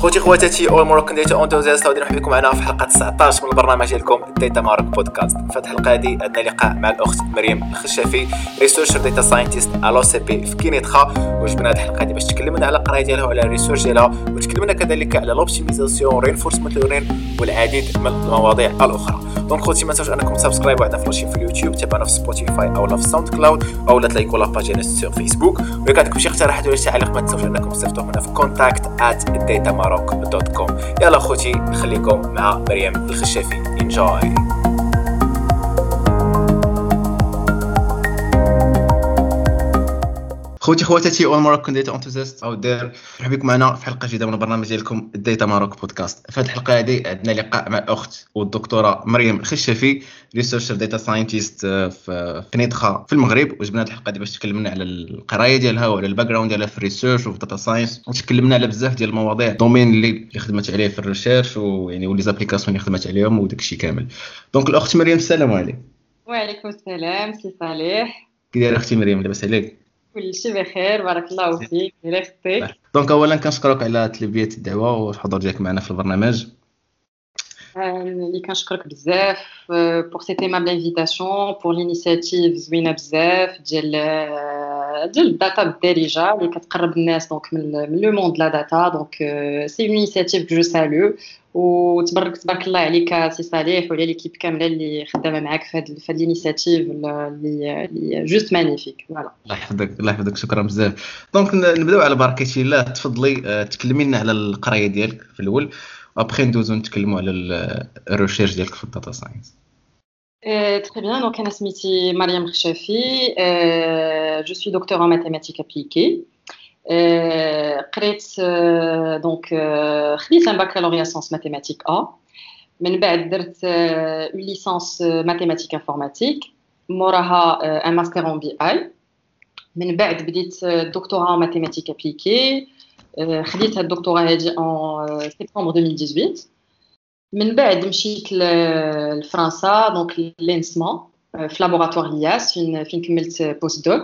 خوتي خواتاتي أول مرة ديتا اونتوزيست غادي نرحب بكم معنا في حلقة 19 من البرنامج ديالكم ديتا مارك بودكاست في هذه الحلقة هذه عندنا لقاء مع الأخت مريم الخشافي ريسيرشر ديتا ساينتيست على سي بي في كينيتخا. وجبنا هذه الحلقة هذه باش تكلمنا على القراية ديالها وعلى الريسيرش ديالها وتكلمنا كذلك على لوبتيميزاسيون رينفورسمنت ليرنين والعديد من المواضيع الأخرى. دونك خوتي ما تنساوش أنكم سبسكرايبوا عندنا في في اليوتيوب تابعونا في سبوتيفاي أو في ساوند كلاود أو لا تلايكوا لا باج سور فيسبوك كان عندكم شي اقتراحات ولا شي تعليق ما تنساوش أنكم تصيفطوه لنا في contact at datamaroc.com يلا خوتي نخليكم مع مريم الخشافي. انجوي خوتي خواتاتي أول مرة كنت ديتا انتوزيست أو دير. مرحبا بكم معنا في حلقة جديدة من البرنامج ديالكم الديتا ماروك بودكاست في هذه الحلقة هذه عندنا لقاء مع الاخت والدكتورة مريم الخشافي ريسيرشر ديتا ساينتيست في نيتخا في المغرب. وجبنا هذه الحلقة هذه باش تكلمنا على القراية ديالها وعلى الباك جراوند ديالها في الريسيرش وفي الداتا ساينس وتكلمنا على بزاف ديال المواضيع الدومين اللي خدمت عليه في الريسيرش ويعني ولي زابليكاسيون اللي خدمت عليهم وداك الشيء كامل. دونك الأخت مريم السلام عليكم. وعليكم السلام سي صالح. كي دايرة أختي مريم لاباس عليك. كلشي بخير بارك الله فيك ريختي دونك اولا كنشكرك على تلبية الدعوة والحضور ديالك معنا في البرنامج. اللي كنشكرك بزاف بور سيت ايمابل انفيتاسيون بور لينيسياتيف زوينه بزاف ديال ديال الداتا بالدارجة اللي كتقرب الناس دونك من لو موند لا داتا دونك سي اون انيسياتيف جو سالو وتبارك تبارك الله عليك سي صالح وعلى ليكيب كاملة اللي خدامة معاك في هذه في الانيسياتيف اللي جوست مانيفيك فوالا الله يحفظك الله يحفظك. شكرا بزاف. دونك نبدأو على بركه الله. تفضلي تكلمي لنا على القراية ديالك في الأول. وابخي ندوزو نتكلموا على الريشيرش ديالك في الداتا ساينس. Très bien, donc أنا سميتي مريم خشافي. Je suis docteur en mathématiques appliquées. قريت دونك خديت ان بكالوريا ساينس ماتيماتيك ا من بعد درت اون ليسانس ماتيماتيك انفورماتيك موراها ان ماستر اون بي اي من بعد بديت دكتوراه ماتيماتيك ابليكي خديت هاد الدكتوراه هادي ان سبتمبر 2018 من بعد مشيت لفرنسا دونك لينسما في لابوراتوار لياس فين فين كملت بوست دوك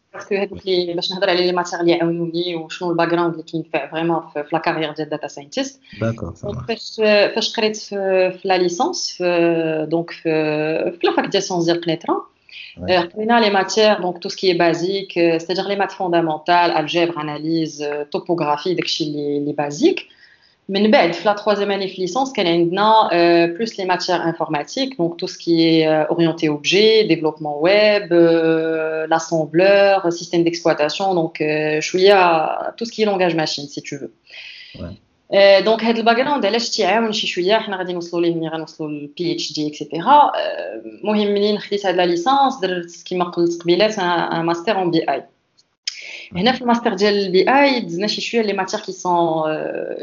باسكو هذوك اللي باش نهضر على لي ماتيغ اللي يعاونوني وشنو الباك جراوند اللي كينفع فريمون في لا كارير ديال داتا ساينتيست فاش فاش قريت في, في لا ليسونس في دونك في, في لا فاك ديال سونس ديال قنيطره قرينا لي ماتيغ دونك تو سكي بازيك ستادير لي مات فوندامونتال الجبر اناليز توبوغرافي داكشي اللي اللي بازيك من بعد في لا troisième année في ليسونس كان عندنا plus les matières informatiques donc tout ce qui est orienté objet développement web l'assembleur système d'exploitation donc شويه tout ce qui est langage machine si tu veux دونك هذا الباك جراوند علاش تيعاون شي شويه حنا غادي نوصلوا ليه ملي غنوصلوا للبي اتش دي اكسيتيرا المهم منين خديت هاد لا ليسونس درت كما قلت قبيلات ان ماستر اون بي اي هنا في الماستر ديال البي اي دزنا شي شويه لي ماتيغ كي سون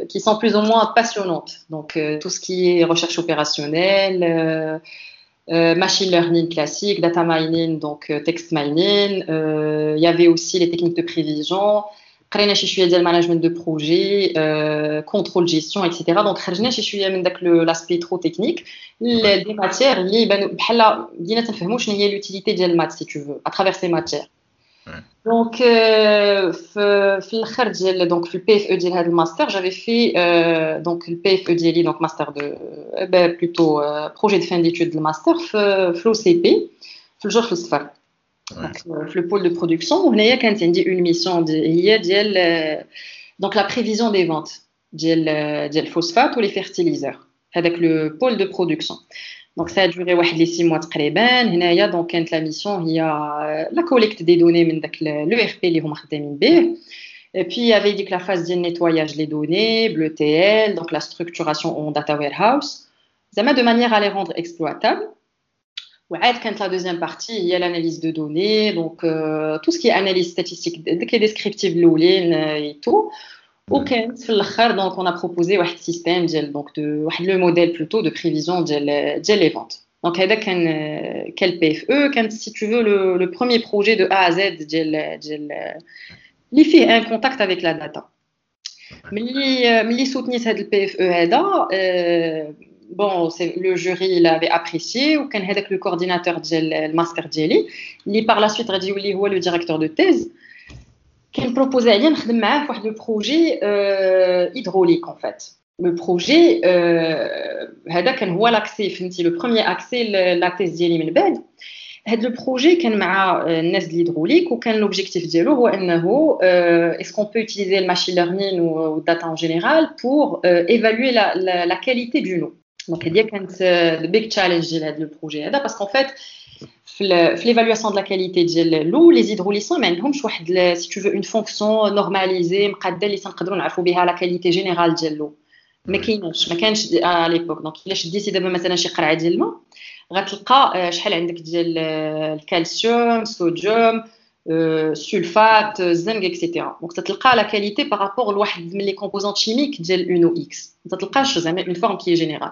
كي سون بلوز او موان باسيونونت دونك تو سكي ريشيرش اوبيراسيونيل machine learning classique, data mining, donc text mining. Euh, il y avait aussi les techniques de prévision. قرينا شي شويه ديال مانجمنت دو بروجي كونترول جيستيون اكسيتيرا دونك خرجنا شي شويه من داك لاسبي ترو تكنيك دي ماتير اللي يبانو بحال بدينا تنفهموا شنو هي لوتيليتي ديال المات سي تو فو اترافير سي ماتير Donc, euh, donc le PFE le master, j'avais fait euh, donc le PFE donc master de, euh, ben, plutôt euh, projet de fin d'études de master, l'OCP, le jour le pôle de production. On a une mission, de, donc la prévision des ventes, du phosphate ou les fertiliseurs, avec le pôle de production. فونت ديال ديال الفوسفات ولي فيرتيليزور هذاك لو بول دو برودكسيون دونك سا دوري واحد لي سي موا تقريبا هنايا دونك كانت لا ميسيون هي لا كوليكت دي دوني من داك لو اف بي اللي هما خدامين به Et puis, il y avait dit que la phase de nettoyage des données, l'ETL, donc la structuration en data warehouse, de manière à les rendre exploitables. Ouais, quand la deuxième partie, il y a l'analyse de données, donc euh, tout ce qui est analyse statistique, qui est descriptive, et tout. وكانت في الاخر دونك اون بروبوزي واحد السيستيم ديال دونك دو واحد لو موديل بلوتو دو بريفيزيون ديال ديال لي فونت دونك هذا كان كان بي اف او كانت سي تو فو لو لو بروميير بروجي دو ا ا زد ديال ديال اللي فيه ان كونتاكت افيك لا داتا ملي ملي سوتنيت هذا البي اف او هذا bon, le jury l'avait apprécié, ou quand le coordinateur le master djeli, li par la suite dit le directeur de thèse, qui proposé à faire le projet euh, hydraulique en fait. Le projet, euh, l'accès, le premier accès la thèse djeli min bad. Le projet كان مع الناس de l'hydraulique وكان l'objectif ديالو هو انه est-ce qu'on peut utiliser le machine learning ou, ou data en général pour euh, évaluer la, la, la qualité d'une eau donc, il y a le big challenge de le projet. Parce qu'en fait, l'évaluation de la qualité de l'eau, les hydrolysants, si tu veux, une fonction normalisée, la qualité générale de l'eau. Mais qui n'est à l'époque. Donc, il a décidé de mettre un chiffre ديال الماء غتلقى شحال عندك ديال الكالسيوم الصوديوم sulfate, zinc, etc. Donc, ça te la qualité par rapport aux les composantes chimiques de l'UNO-X. Ça te une forme qui est générale.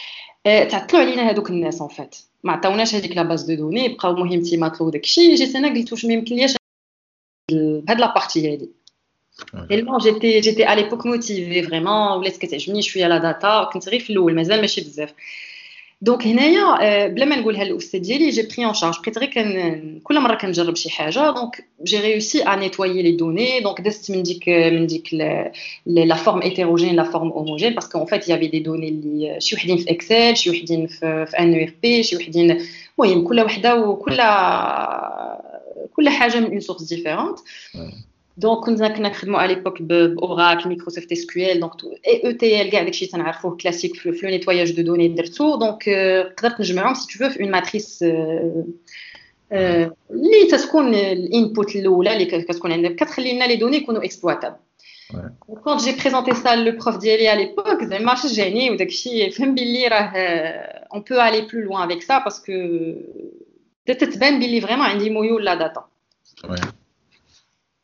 تعطلوا علينا هذوك الناس اون فات ما عطاوناش هذيك لا باز دو دوني بقاو مهم تيماطلو داكشي جيت انا قلت واش ما يمكنليش بهاد لا بارتي هادي تيلمون جيتي جيتي على ليبوك موتيفي فريمون ولات كتعجبني شويه لا داتا كنت غير في الاول مازال ماشي بزاف دونك هنايا بلا ما نقولها للاستاذ ديالي جي بري اون شارج بقيت غير كان كل مره كنجرب شي حاجه دونك جي ريوسي ا نيتوايي لي دوني دونك دزت من ديك من ديك لا فورم هيتيروجين لا فورم هوموجين باسكو اون فيت يافي دي دوني اللي شي وحدين في اكسل شي وحدين في, في ان ار بي شي وحدين المهم كل وحده وكل كل حاجه من اون سورس ديفيرونت دونك كنا كنا نخدموا على ليبوك باوراكل مايكروسوفت اس كيو ال دونك اي او تي ال كاع داكشي تنعرفوه كلاسيك في لو نيتواياج دو دوني درتو دونك قدرت نجمعهم سي تو في اون ماتريس اللي تتكون الانبوت الاولى اللي كتكون عندنا كتخلي لنا لي دوني يكونوا اكسبلواتابل كونت جي بريزونتي سا لو بروف ديالي على ليبوك زعما شجعني وداكشي فهم بلي راه اون بو الي بلو لوان افيك سا باسكو تتبان بلي فريمون عندي ميول لا داتا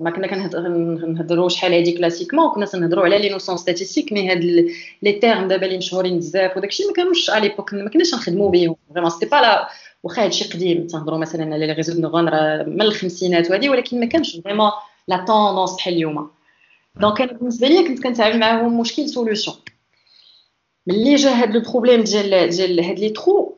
ما كنا كنهضروا شحال هادي كلاسيكمون كنا تنهضروا على لي نوسيون ستاتيستيك مي هاد لي تيرم دابا اللي مشهورين بزاف وداكشي ما كانوش على ليبوك ما كناش نخدموا بهم فريمون سيتي با لا واخا هادشي قديم تنهضروا مثلا على لي ريزو نورون راه من الخمسينات وهادي ولكن ما كانش فريمون لا توندونس بحال اليوم دونك أنا بالنسبة ليا كنت كنتعامل معاهم مشكل سوليوشن ملي جا هاد لو بروبليم ديال ديال هاد لي ترو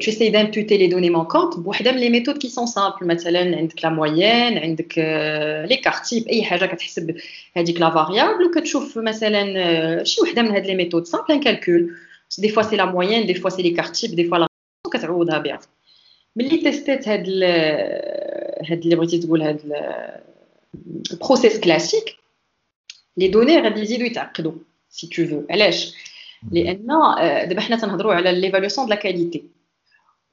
tu essayes d'imputer les données manquantes بوحده من les méthodes qui sont simples مثلا عندك la moyenne عندك l'écart type اي حاجه كتحسب هذيك la variable وكتشوف مثلا شي وحده من هاد les méthodes simples un calcul des fois c'est la moyenne des fois c'est l'écart type des fois la كتعوضها بها ملي تيستيت هاد ال هاد اللي بغيتي تقول هاد البروسيس كلاسيك لي دوني غادي يزيدوا يتعقدوا سي تو فو علاش لان دابا حنا تنهضروا على ليفالواسيون دو لا كاليتي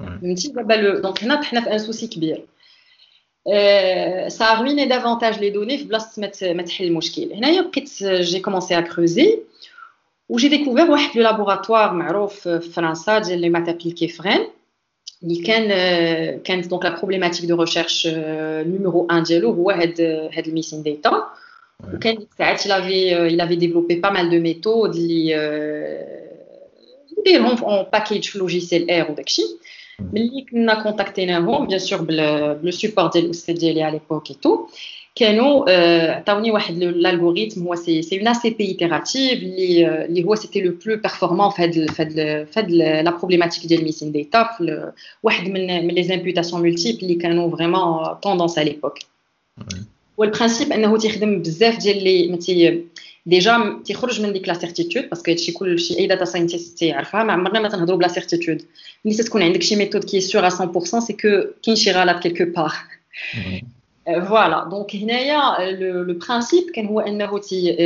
فهمتي دابا دونك هنا طحنا في ان سوسي كبير ça a ruiné davantage les données في بلاصه ما تحل المشكل هنايا بقيت j'ai commencé à creuser où j'ai découvert واحد لو لابوراتوار معروف في فرنسا ديال لي مات ابليكي فرين اللي كان كانت دونك لا بروبليماتيك دو ريشيرش نيميرو 1 ديالو هو هاد هاد الميسين داتا وكان ديك الساعات il avait il avait développé pas mal de méthodes اللي يديرهم اون باكيج في لوجيسيال اير وداكشي ملي كنا كونتاكتيناهم بيان سور بلو سيبور ديال الاستاذ ديالي على ليبوك اي تو كانوا عطاوني واحد الالغوريثم هو سي سي اون اسي بي ايتيراتيف اللي اللي هو سيتي لو بلو بيرفورمون في هاد في هاد في هاد لا بروبليماتيك ديال ميسين ديتا واحد من من لي زامبوتاسيون مولتيبل اللي كانوا فريمون توندونس على ليبوك والبرانسيب انه تيخدم بزاف ديال لي متي ديجا تيخرج من ديك لا سيرتيتود باسكو هادشي كلشي اي داتا ساينتيست تيعرفها ما عمرنا ما تنهضروا بلا سيرتيتود ملي تكون عندك شي ميثود كي سور 100% سي كو كاين شي غلط كيلكو بار فوالا دونك هنايا لو برانسيب كان هو انه تي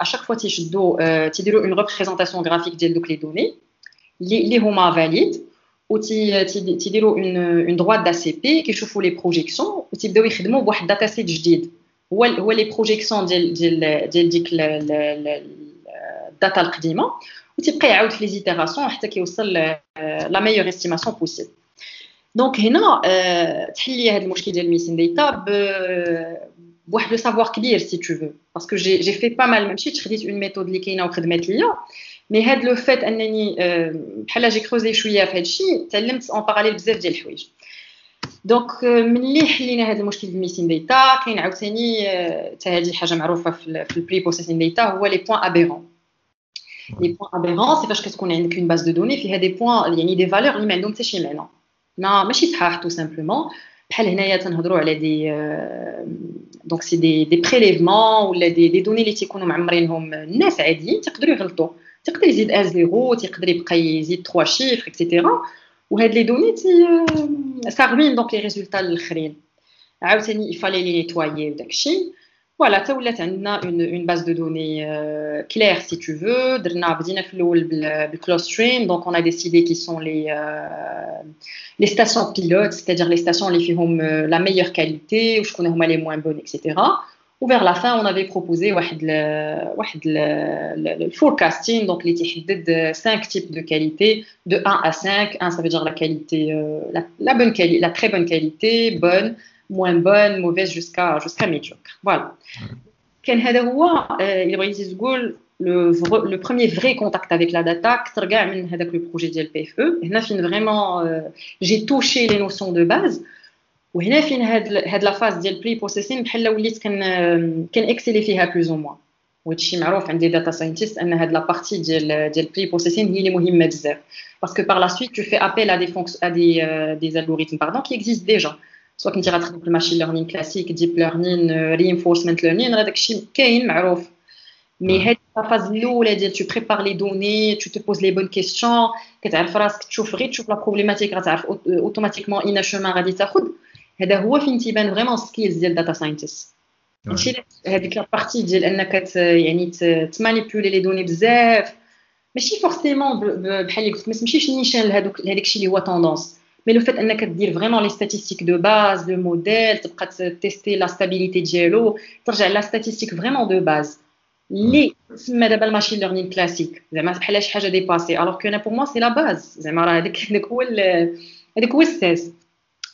ا شاك فوا تيشدوا تيديروا اون ريبريزونطاسيون غرافيك ديال دوك لي دوني اللي هما فاليد و تيديروا اون اون droite داسي بي كيشوفوا لي بروجيكسيون وتيبداو يخدموا بواحد داتا سيت جديد هو هو لي بروجيكسيون ديال ديال ديال ديك الداتا القديمه وتيبقى يعاود في لي زيتيراسيون حتى كيوصل لا ميور استيماسيون بوسيبل دونك هنا تحلي هذا المشكل ديال الميسين ديتا بواحد لو سافوار كبير سي تو فو باسكو جي جي في با مال ما مشيتش خديت اون ميثود اللي كاينه وخدمت ليا مي هاد لو فات انني بحال جي كروزي شويه في هاد الشيء تعلمت اون باراليل بزاف ديال الحوايج دونك ملي حلينا هذا المشكل ديال الميسين ديتا كاين عاوتاني حتى هذه حاجه معروفه في البري بروسيسين ديتا هو لي بوين ابيرون لي بوين ابيرون سي فاش كتكون عندك اون باز دو دوني فيها دي بوين يعني دي فالور اللي ما عندهم حتى شي معنى ما ماشي صحاح تو سامبلومون بحال هنايا تنهضروا على دي دونك سي دي دي بريليفمون ولا دي دي دوني اللي تيكونوا معمرينهم الناس عاديين تقدروا يغلطوا تقدر يزيد ا زيرو تقدر يبقى يزيد 3 شيفر اكسيتيرا وهاد لي دوني تي ساغمين دونك لي ريزولتا الاخرين عاوتاني يفالي لي نيتوايي وداكشي فوالا تا ولات عندنا اون اون باز دو دوني كلير سي تو فو درنا بدينا في الاول بالكلوز ترين دونك اون ا ديسيدي كي سون لي لي ستاسيون بيلوت سيتادير لي ستاسيون اللي فيهم لا ميور كاليتي وشكون هما لي موان بون اكسيتيرا و vers la fin on avait proposé واحد ل... واحد le forecasting donc اللي تيحدد 5 types de qualité de 1 à 5 1 ça veut dire la qualité euh, la, la bonne qualité la très bonne qualité bonne moins bonne mauvaise jusqu'à jusqu'à médiocre voilà كان هذا هو اللي بغيتي تقول le, le premier vrai contact avec la data كثر كاع من هذاك لو بروجي ديال بي اف او هنا فين فريمون جي توشي لي نوسيون دو باز وهنا فين هاد هاد لا فاز ديال بري بروسيسين بحال وليت كان كان اكسيلي فيها بلوز او موان وهادشي معروف عند لي داتا ساينتيست ان هاد لا بارتي ديال ديال بري بروسيسين هي اللي مهمه بزاف باسكو بار لا سويت تو في ابيل ا دي فونكس ا دي دي الغوريثم باردون كي اكزيست ديجا سواء كنتي غتخدم في الماشين ليرنين كلاسيك ديب ليرنين رينفورسمنت ليرنين راه داكشي كاين معروف مي هاد لا فاز الاولى ديال تو بريبار لي دوني تو te poses les bonnes questions كتعرف راسك تشوف غير تشوف لا بروبليماتيك غتعرف اوتوماتيكمون اين شومان غادي تاخذ هذا هو فين تيبان فريمون سكيلز ديال داتا ساينتست ماشي هذيك لابارتي ديال انك يعني تمانيبيولي لي دوني بزاف ماشي فورسيمون بحال اللي قلت ما تمشيش نيشان لهذوك لهذاك الشيء اللي هو توندونس مي لو فات انك دير فريمون لي ستاتيستيك دو باز لو موديل تبقى تيستي لا ستابيليتي ديالو ترجع لا ستاتيستيك فريمون دو باز اللي تسمى دابا الماشين ليرنين كلاسيك زعما بحال شي حاجه ديباسي الوغ كو انا بور موا سي لا باز زعما راه هذاك هذاك هو هذاك هو الساس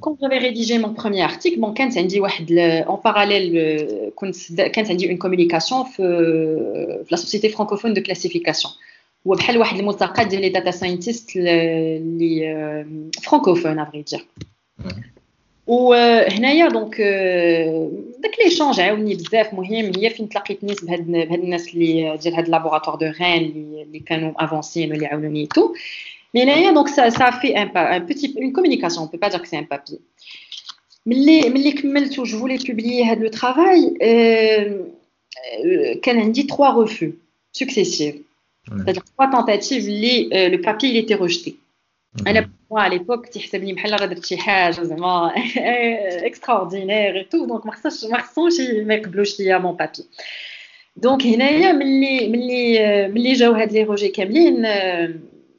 quand j'avais rédigé mon premier article bon كانت عندي واحد en parallèle كنت كانت عندي une communication في في la société francophone de classification هو بحال واحد الملتقى ديال لي داتا ساينتيست اللي فرانكوفون افري دير وهنايا دونك داك ليشونج عاوني بزاف مهم هي فين تلاقيت ناس بهاد بهاد الناس اللي ديال هاد لابوغاتوار دو غين اللي, اللي كانوا افونسين واللي عاونوني تو مي هنايا دونك سا سا في ان ان بوتي اون كومونيكاسيون اون بو با دير كو سي ان بابي ملي ملي كملت و جو فولي بوبليي هاد لو ترافاي كان عندي 3 refus successifs c'est-à-dire trois tentatives اللي le papier il était rejeté انا moi à l'époque تيحسبني بحال راه درت شي حاجه زعما اكستراوردينير اي تو دونك ما خصهاش ما خصهمش ما يقبلوش ليا مون بابي دونك هنايا ملي ملي ملي جاو هاد لي روجي كاملين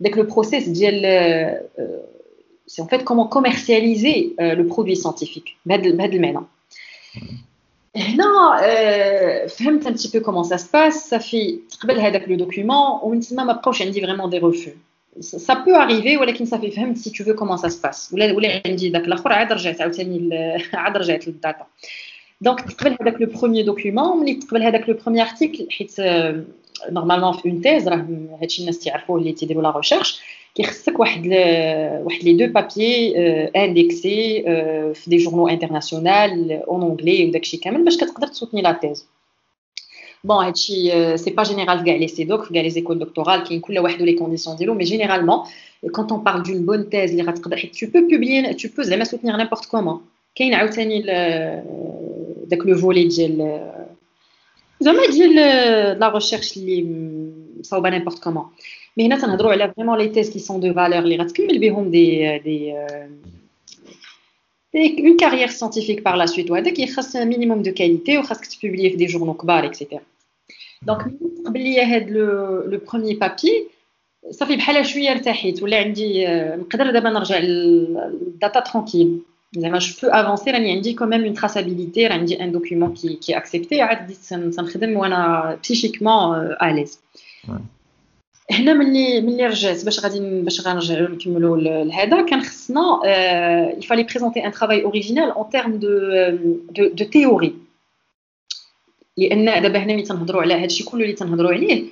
داك لو بروسيس ديال سي ان فيت كومون كوميرسياليزي لو برودوي سانتيفيك بهذا المعنى هنا فهمت un petit peu comment ça se passe صافي تقبل هذاك لو دوكيومون ومن تما ما بقاوش عندي فريمون دي ريفو ça peut arriver ولكن صافي فهمت si tu veux comment ça se passe ولا ولا عندي داك الاخر عاد رجعت عاوتاني عاد رجعت للداتا دونك تقبل هذاك لو بروميير دوكيومون ملي تقبل هذاك لو بروميير ارتيكل حيت نورمالمون في اون تيز راه هادشي الناس تيعرفوه اللي تيديروا لا ريشيرش كيخصك واحد ل... واحد لي دو بابيي اندكسي في دي جورنو انترناسيونال اون اونغلي وداكشي كامل باش كتقدر تسوتني لا تيز بون هادشي سي با جينيرال في كاع لي سيدوك في كاع لي زيكول دكتورال كاين كل واحد لي كونديسيون ديالو مي جينيرالمون كونت اون بارل دون بون تيز اللي غتقدر حيت تو بو بوبلي تو بو زعما سوتنيغ نيمبورت كومون كاين عاوتاني داك لو فولي ديال زعما ديال لا ريشيرش اللي مصاوبه نيمبورت كومون مي هنا تنهضروا على فريمون لي تيز كي سون دو فالور اللي غتكمل بهم دي دي اون كارير سيانتيفيك بار لا سويت وهذاك يخص مينيموم دو كاليتي وخاصك تبوبليه في دي جورنو كبار اكسيتيرا دونك قبل لي هاد لو لو بروميير بابي صافي بحال شويه ارتحيت ولا عندي نقدر دابا نرجع للداتا ترونكيل زعما جو بو افونسي راني عندي كوميم اون تراسابيليتي راه عندي ان دوكيومون كي كي اكسبتي عاد بديت تنخدم وانا بسيشيكمون اليز هنا ملي ملي رجعت باش غادي باش غنرجعوا نكملوا لهذا كان خصنا يفالي بريزونتي ان ترافاي اوريجينال اون تيرم دو دو دو تيوري لان دابا هنا ملي تنهضروا على هادشي كله اللي تنهضروا عليه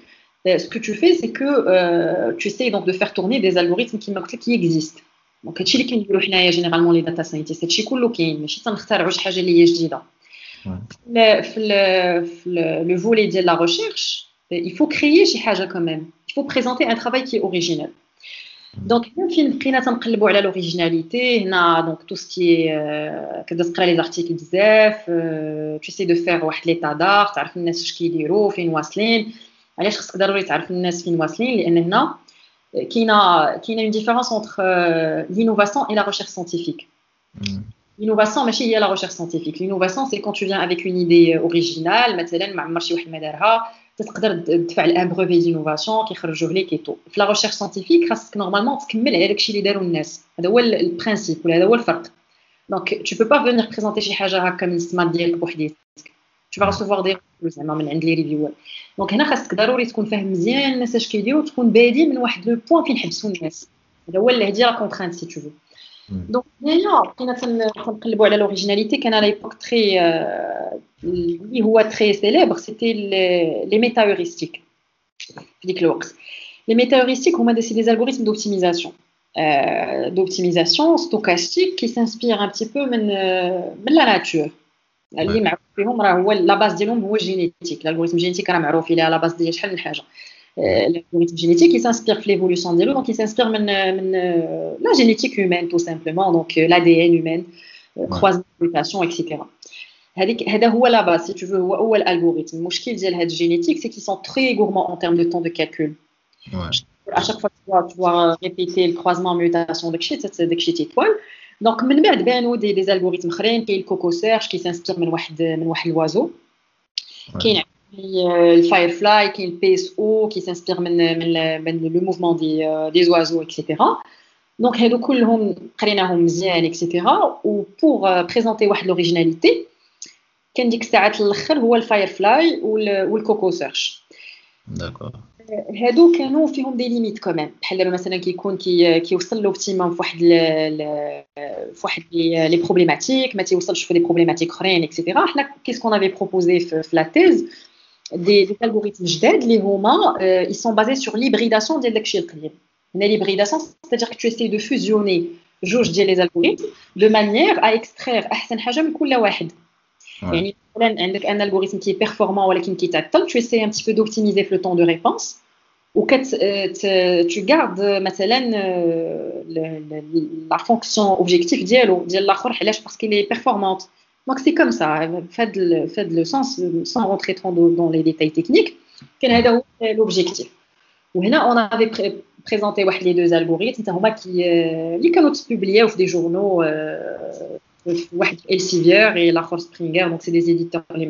ce que tu fais c'est que euh, tu essayes donc de faire tourner des algorithmes qui qui existent دونك هادشي اللي كنديرو حنايا جينيرالمون لي داتا ساينتيست هادشي كله كاين ماشي تنخترعوا شي حاجة اللي هي جديده في في لو فولي ديال لا ريشيرش il faut créer شي حاجة même. Il faut présenter un travail qui est original. Donc فين بقينا تنقلبوا على l'originalité هنا ce qui est كتبدا تقرا لي زارتيكل بزاف tu essaies de faire واحد ليتا دار تعرف الناس اش كيديروا فين واصلين علاش خصك ضروري تعرف الناس فين واصلين لأن هنا qu'il y, a, a une différence entre euh, l'innovation et la recherche scientifique. Mmh. L'innovation, mais il y a la recherche scientifique. L'innovation, c'est quand tu viens avec une idée originale, tu peux faire un brevet d'innovation qui est et tout. La recherche scientifique, normalement, tu peux avec ce qu'ils font C'est le principe, c'est le farq. Donc, tu ne peux pas venir présenter chez Hajara comme une smart pour بريزونتي شي حاجه هكا من السما ديالك بوحديتك تو فا ريسيفوار دي زعما من عند لي ريفيور دونك هنا خاصك ضروري تكون فاهم مزيان الناس اش كيديروا تكون بادي من واحد لو بوين فين حبسوا الناس هذا هو اللي هدي لا كونترانت سي تو دونك هنا بقينا تنقلبوا على لوريجيناليتي كان على ايبوك تري اللي هو تري سيليبر سيتي لي ميتا هيوريستيك في ديك الوقت لي ميتا هيوريستيك هما سي دي الغوريثم دوبتيميزاسيون دوبتيميزاسيون ستوكاستيك كي سانسبير ان بتي بو من من لا ناتور اللي معروف فيهم راه هو لا باز ديالهم هو الجينيتيك الالغوريثم جينيتيك راه معروف الى لا باز ديال شحال من حاجه l'algorithme génétique, il s'inspire de l'évolution des lots, donc il s'inspire de la génétique humaine, tout simplement, donc l'ADN humain, croisement, mutation, etc. هذا هو la base, si tu veux, هو الالغوريثم. المشكل ديال هاد الجينيتيك, c'est qu'ils sont très gourmands en termes de temps de calcul. À chaque fois que tu dois, tu dois répéter le croisement, mutation, داكشي داكشي تيطول. Donc من بعد بانوا des, des algorithmes اخرين, كاين الكوكو سيرش qui s'inspire من واحد من واحد الوازو. كاين le Firefly, qui est le PSO, qui s'inspire du mouvement des, des, oiseaux, etc. دونك هادو كلهم قريناهم مزيان اكسيتيرا وبور بريزونتي واحد لوريجيناليتي كان ديك الساعات الاخر هو الفاير فلاي والكوكو سيرش داكور هادو كانوا فيهم دي ليميت كوميم بحال دابا مثلا كيكون كي كيوصل لوبتيموم في واحد في واحد لي بروبليماتيك ما تيوصلش في دي بروبليماتيك اخرين اكسيتيرا حنا كيسكون افي بروبوزي في لا تيز دي دي الغوريثم جداد اللي هما اي سون بازي سور ليبريداسيون ديال داكشي القديم هنا ليبريداسيون c'est-à-dire que tu essaies de fusionner جوج ديال لي الغوريثم دو مانيير ا اكسترير احسن حاجه من كل واحد يعني مثلا عندك ان الغوريثم كي بيرفورمون ولكن كيتعطل tu essaies un petit peu d'optimiser le temps de réponse وكت Euh, tu gardes euh, euh, la fonction objective dialogue parce qu'elle est performante. Donc c'est comme ça. Faites le, faites le sens sans rentrer trop dans les détails techniques. Quel est l'objectif? On avait présenté les deux algorithmes. Qui qui publiés dans des journaux Elsevier et l'autre Springer. Donc c'est des éditeurs les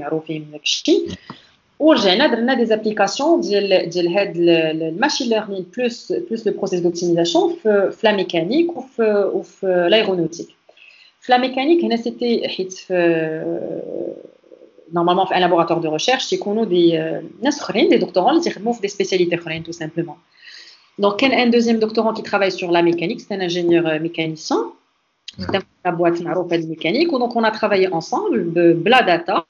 ورجعنا درنا des applications ديال ديال هاد الماشين ليرنين plus plus le process d'optimisation في la mécanique ou في وفي l'aéronautique. La mécanique, c'était normalement un laboratoire de recherche, c'est qu'on a des, des doctorants qui font des spécialités tout simplement. Donc, un deuxième doctorant qui travaille sur la mécanique, c'est un ingénieur mécanicien. C'est la boîte de mécanique. Donc, on a travaillé ensemble, de bla data.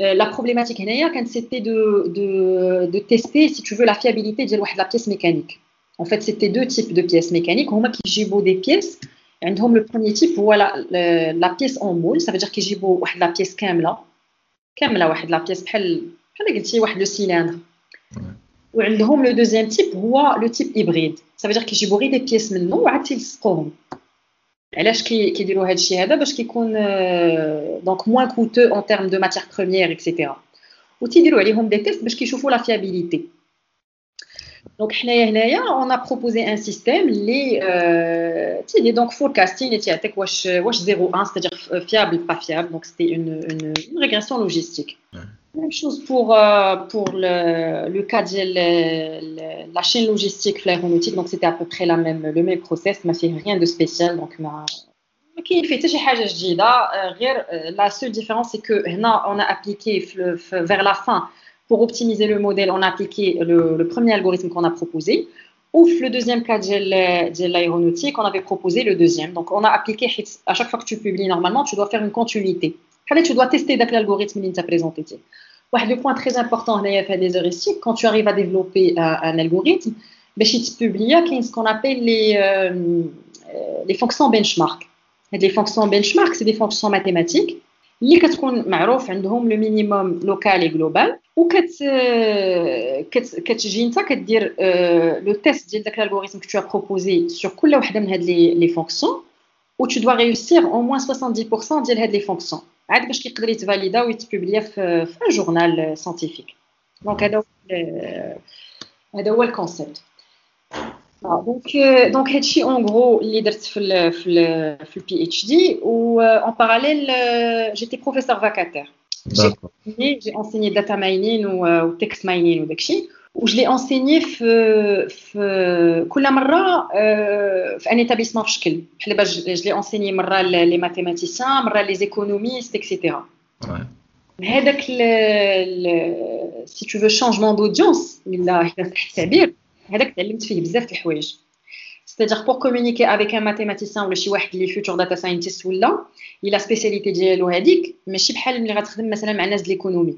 Euh, la problématique c'était de, de, de, tester, si tu veux, la fiabilité de la pièce mécanique. En fait, c'était deux types de pièces mécaniques. On a qui gibent des pièces. Le premier type, voilà la, pièce en moule, ça veut dire qu'ils gibent la pièce kamla. Kamla, la pièce, le cylindre. Le deuxième type, le type hybride. Ça veut dire qu'ils gibent des pièces maintenant, ou علاش كيديروا هذا الشيء هذا باش كيكون دونك موان كوتو اون تيرم دو ماتيغ بروميير اكسيتيرا وتيديروا عليهم دي تيست باش كيشوفوا لا فيابيليتي Donc, on a proposé un système, les, euh, donc forecasting, et 0,1, c'est-à-dire fiable, pas fiable. Donc, c'était une, une, une, régression logistique. Ouais. Même chose pour, euh, pour le, le cas de la chaîne logistique l'aéronautique. Donc, c'était à peu près la même, le même process, mais fait rien de spécial. Donc, ma, qui fait la seule différence, c'est que on a appliqué vers la fin pour optimiser le modèle, on a appliqué le, premier algorithme qu'on a proposé. Ouf, le deuxième cas de l'aéronautique, on avait proposé le deuxième. Donc, on a appliqué, à chaque fois que tu publies normalement, tu dois faire une continuité. Tu dois tester l'algorithme que tu as présenté Le point très important dans des heuristiques, quand tu arrives à développer un, un algorithme, ben, tu publies ce qu'on appelle les, euh, les fonctions benchmark. Les fonctions benchmark, c'est des fonctions mathématiques اللي كتكون معروف عندهم لو مينيموم لوكال جلوبال وكت كت كتجي انت كدير لو تيست ديال داك الالغوريثم كو تو بروبوزي سور كل وحده من هاد لي لي فونكسيون و تو دوا ريوسير او موان 70% ديال هاد لي فونكسيون عاد باش كيقدر يتفاليدا ويتبوبليا في في ان جورنال سانتيفيك دونك هذا هو هذا هو الكونسيبت donc, euh, donc en gros, leader le PhD ou euh, en parallèle, euh, j'étais professeur vacataire. J'ai enseigné data mining ou, ou text mining ou d'akshi. Où je l'ai enseigné un établissement je l'ai enseigné les mathématiciens, les économistes, etc. Ouais. si tu veux changement d'audience, il a هذاك تعلمت فيه بزاف د الحوايج c'est-à-dire pour communiquer avec un mathématicien ولا شي واحد اللي futur data scientist ولا الا سبيسياليتي ديالو هذيك ماشي بحال ملي غتخدم مثلا مع ناس د ليكونومي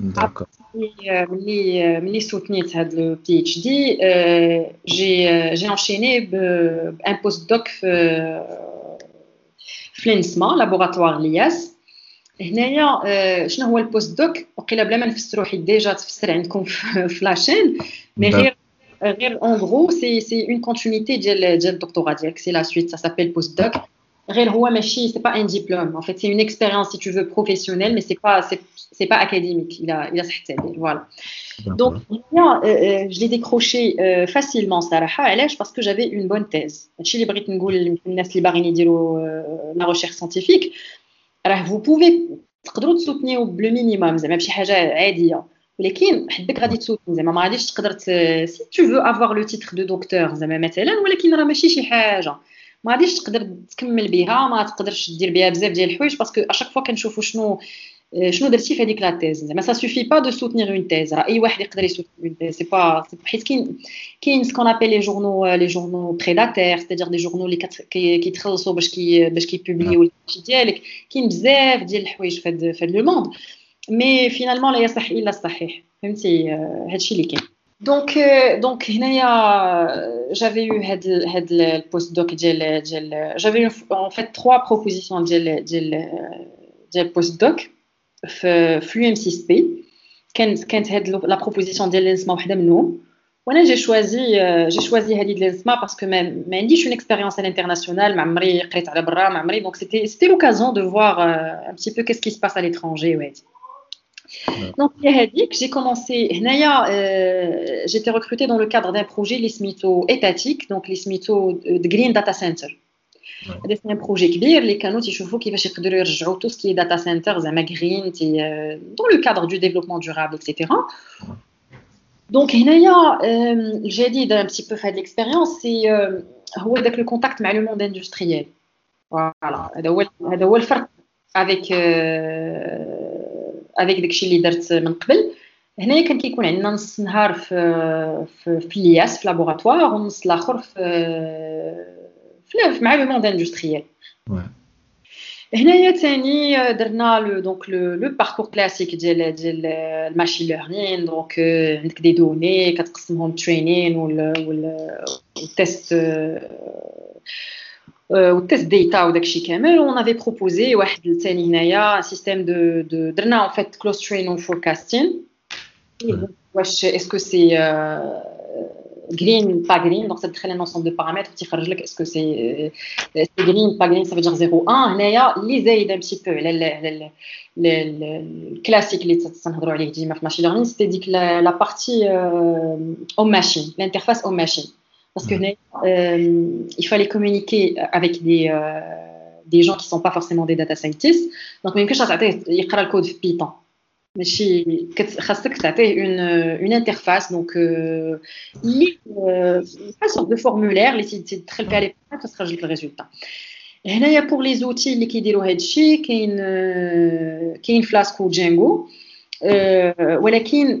داكور ملي ملي سوتنيت هاد لو بي اتش دي جي جي انشيني بان بوست دوك في في لينسما لابوغاتوار لياس هنايا شنو هو البوست دوك وقيلا بلا ما نفسرو حيت ديجا تفسر عندكم في لاشين مي غير en gros c'est une continuité du doctorat c'est la suite ça s'appelle postdoc ce n'est pas un diplôme. En fait, c'est une expérience, si tu veux, professionnelle, mais ce n'est pas, c'est, pas académique. Il a, il a voilà. Donc, euh, euh, je l'ai décroché euh, facilement, parce que j'avais une bonne thèse. La recherche scientifique, vous pouvez soutenir le minimum, même si ولكن حبك غادي تسوتني زعما ما غاديش تقدر si tu veux avoir le titre de docteur زعما مثلا ولكن راه ماشي شي حاجه ما غاديش تقدر تكمل بها ما تقدرش دير بها بزاف ديال الحوايج باسكو اشاك فوا كنشوفوا شنو شنو درتي في هذيك لا تيز زعما سا سوفي با دو سوتنيغ اون تيز راه اي واحد يقدر يسوتنيغ اون تيز سي با حيت كاين كاين سكون ابيل لي جورنو لي جورنو بريداتير سيتادير دي جورنو اللي كيتخلصوا باش كي باش كيبوبليو الشي ديالك كاين بزاف ديال الحوايج في هذا لو موند مي فينالمون لا يصح الا الصحيح فهمتي هادشي اللي كاين Donc, euh, donc j'avais eu le postdoc j'avais eu en fait trois propositions de postdoc FluM6P quand la proposition de l'ENSMA وانا j'ai choisi j'ai choisi هذه l'ENSMA parce que ما ما عنديش une expérience à l'international ما عمري قريت على برا ما عمري donc c'était c'était l'occasion de voir un petit peu qu'est-ce qui se passe à l'étranger ouais. Donc, j'ai commencé, euh, j'étais recrutée dans le cadre d'un projet l'ISMITO étatique, donc l'ISMITO de Green Data Center. C'est un projet كبير اللي كانوا تيشوفوا كيفاش يقدروا يرجعوا tout ce qui est data center زعما green euh, dans le cadre du développement durable etc. Donc هنايا الجديد un petit peu fait de l'expérience c'est هو داك le contact مع le monde industriel. Voilà, هذا هو هذا هو الفرق avec افيك داكشي اللي درت من قبل. هنايا كان كيكون عندنا نص نهار في في, في الياس في لابوغاتوار والنص الآخر في في مع لو موند اندستريال هنايا ثاني درنا لو دونك لو باركور كلاسيك ديال ديال الماشين ليرنين دونك عندك دي دوني كتقسمهم ترينين والتيست والتيست ديتا وداك الشيء كامل اون افي بروبوزي واحد ثاني هنايا سيستيم دو دو درنا ان فيت كلوز ترين فوركاستين واش اسكو سي green, pas green, donc ça te un ensemble de paramètres, tu est-ce que c'est green, pas green, ça veut dire 0, 1, il y a les aides un petit peu, le classique, les machine learning, c'était dit que la partie home machine, l'interface home machine. Parce que euh, il fallait communiquer avec des, euh, des gens qui ne sont pas forcément des data scientists. Donc, il faut écrire le code Python. Mais il faut une, une interface, donc euh, euh, une sorte de formulaire, c'est très bien, ça sera le résultat. هنايا pour les outils اللي كيديروا هذا الشيء كاين كاين فلاسك وجانجو ولكن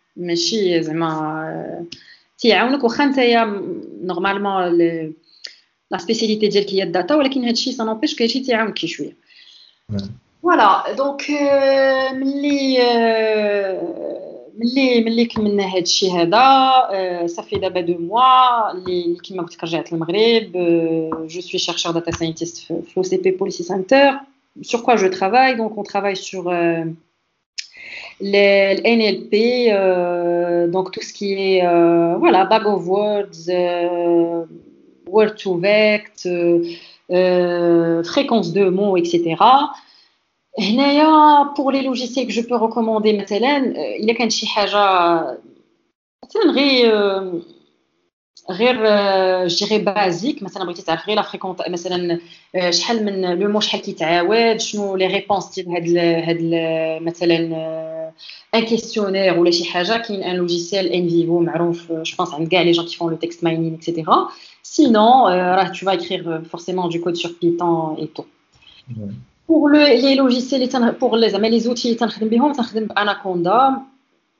ماشي زعما تيعاونك واخا نتايا نورمالمون لا سبيسياليتي ديالك هي الداتا ولكن هادشي سا نوبيش كو هادشي تيعاونك شي شويه فوالا دونك ملي ملي ملي كملنا هادشي هذا صافي دابا دو موا اللي كيما قلت لك رجعت للمغرب جو سوي شيرشور داتا ساينتيست في او سي بي بوليسي سنتر sur quoi je travaille donc on travaille sur euh, le NLP, euh, donc tout ce qui est euh, voilà, bag of words, euh, word to vect, fréquence de mots, etc. pour les logiciels que je peux recommander مثلا il y a كان شي حاجه مثلا غير غير جو ديغي بازيك مثلا بغيتي تعرف غير لا فريكونت مثلا شحال من لو مو شحال كيتعاود شنو لي ريبونس ديال هاد هاد مثلا ان كيستيونير ولا شي حاجه كاين ان لوجيسيال ان فيفو معروف جو بونس عند كاع لي جون كي فون لو تكست ماينين اكسيتيرا سينون راه tu vas écrire forcément du code sur Python et tout pour le les logiciels pour les زعما les outils اللي تنخدم بهم تنخدم باناكوندا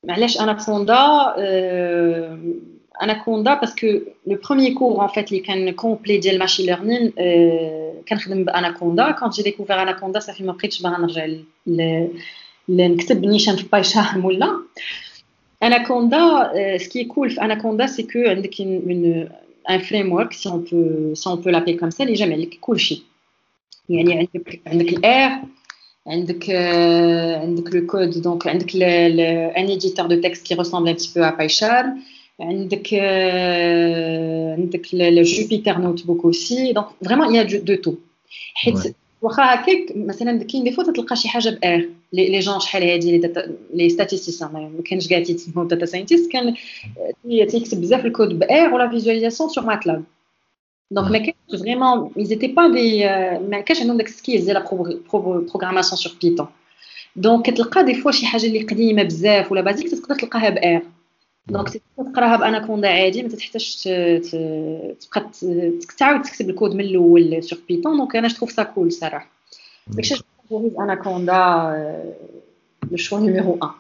علاش اناكوندا Anaconda parce que le premier cours en fait les كان complet ديال machine learning كنخدم باناكوندا quand j'ai découvert Anaconda ça fait ما بقيتش باغا نرجع نكتب نيشان في بايشان ولا Anaconda ce qui est cool في Anaconda c'est que عندك une un framework si on peut si on peut l'appeler comme ça اللي جامع لك كل شيء يعني عندك عندك الاير عندك عندك le code donc عندك un éditeur de texte qui ressemble un petit peu à PyCharm عندك عندك le Jupyter Notebook aussi donc vraiment il y a de tout حيت واخا هكاك مثلا كاين دي فوا تلقى شي حاجه بار لي جون شحال هادي لي ستاتيستيسيان ما كانش كاع تيتسموا داتا ساينتيست كان تيكتب بزاف الكود بار ولا فيزواليزاسيون سور ماتلاب دونك ما كانش فريمون ils étaient pas des ما كانش عندهم داك السكيلز ديال بروغراماسيون سور بيتون دونك كتلقى دي فوا شي حاجه اللي قديمه بزاف ولا بازيك تقدر تلقاها بار دونك تقراها باناكوندا عادي ما تحتاجش تبقى تعاود تكتب الكود من الاول سور بيتون دونك انا جو سا كول صراحه داكشي علاش اناكوندا لو شوا نيميرو 1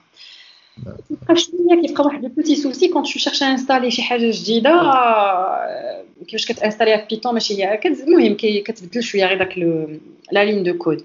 كيبقى شويه كيبقى واحد البوتي سوسي كونت تو شيرش انستالي شي حاجه جديده كيفاش كتانستاليها في بيتون ماشي هي المهم كتبدل شويه غير داك لا لين دو كود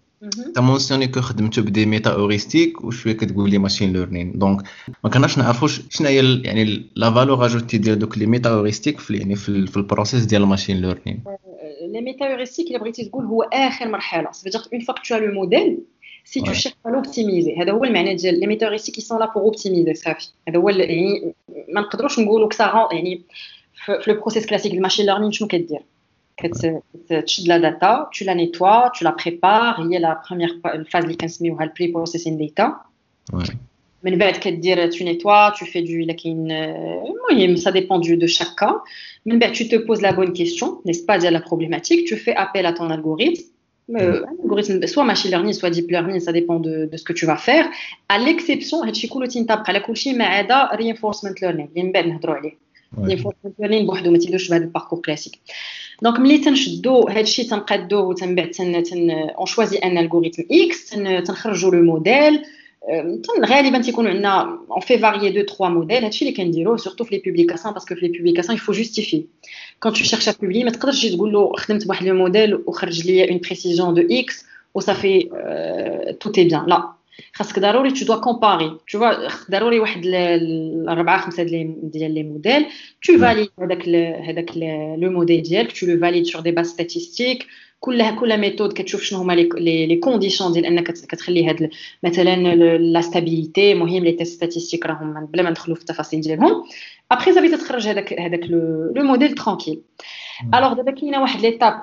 تا مونسيوني كو خدمتو بدي ميتا اوريستيك وشويه كتقول لي ماشين ليرنين دونك ما كناش نعرفوا شنو هي يعني لا فالور اجوتي ديال دوك لي ميتا اوريستيك في يعني في, في البروسيس ديال الماشين ليرنين لي ميتا اوريستيك اللي بغيتي تقول هو اخر مرحله سي دير اون فوا تو لو موديل سي تو شيرش à l'optimiser هذا هو المعنى ديال لي ميتا اوريستيك كي سون لا بور اوبتيميزي صافي هذا هو يعني ما نقدروش نقولوا كسا يعني في لو بروسيس كلاسيك الماشين ليرنين شنو كدير tu la data, tu la nettoies, tu la prépares. Il y a la première phase qui est le pre-processing data. Ouais. Mais tu nettoies, tu fais du. Ça dépend de chaque cas. Mais tu te poses la bonne question, n'est-ce pas, la problématique. Tu fais appel à ton algorithme. Euh, algorithme, soit machine learning, soit deep learning, ça dépend de, de ce que tu vas faire. À l'exception, as reinforcement learning. Reinforcement learning, c'est un parcours classique. Donc, on choisit un algorithme X, on le modèle. On fait varier deux, trois modèles. Surtout les publications, parce que les publications, il faut justifier. Quand tu cherches à publier, tu peux dire le modèle ou une précision de X, ou ça fait tout est bien. خاصك ضروري tu dois comparer tu vois ضروري واحد الاربعه خمسه ديال لي موديل tu valides هذاك هذاك لو موديل ديالك tu le valides sur des bases statistiques كلها كل ميثود كتشوف شنو هما لي لي كونديسيون ديال انك كتخلي هاد مثلا لا ستابيليتي مهم لي تيست ستاتيستيك راهم بلا ما ندخلوا في التفاصيل ديالهم ابخي زافي تتخرج هذاك هذاك لو موديل ترانكيل الوغ دابا كاينه واحد ليتاب